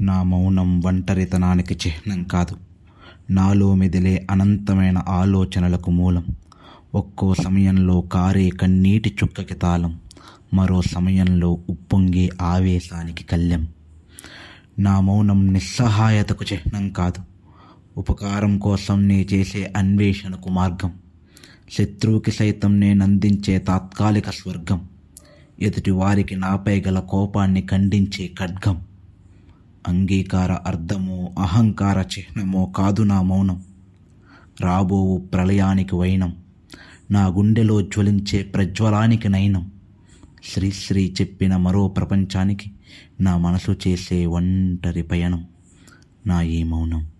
నా మౌనం ఒంటరితనానికి చిహ్నం కాదు. నాలో మెదిలే అనంతమైన ఆలోచనలకు మూలం. ఒక్కో సమయంలో కారే కన్నీటి చుక్కకి తాళం. మరో సమయంలో ఉప్పొంగే ఆవేశానికి కళ్ళెం నా మౌనం నిస్సహాయతకు చిహ్నం కాదు. ఉపకారం కోసం నే చేసే అన్వేషణకు మార్గం. శత్రువుకి సైతం నేనందించే తాత్కాలిక స్వర్గం. ఎదుటి వారికి నాపై గల కోపాన్ని ఖండించే ఖడ్గం. అంగీకార అర్థమో అహంకార చిహ్నమో కాదు నా మౌనం. రాబోవు ప్రళయానికి వైనం. నా గుండెలో జ్వలించే ప్రజ్వలానికి నయనం. శ్రీశ్రీ చెప్పిన మరో ప్రపంచానికి నా మనసు చేసే ఒంటరి పయనం. నా ఈ మౌనం.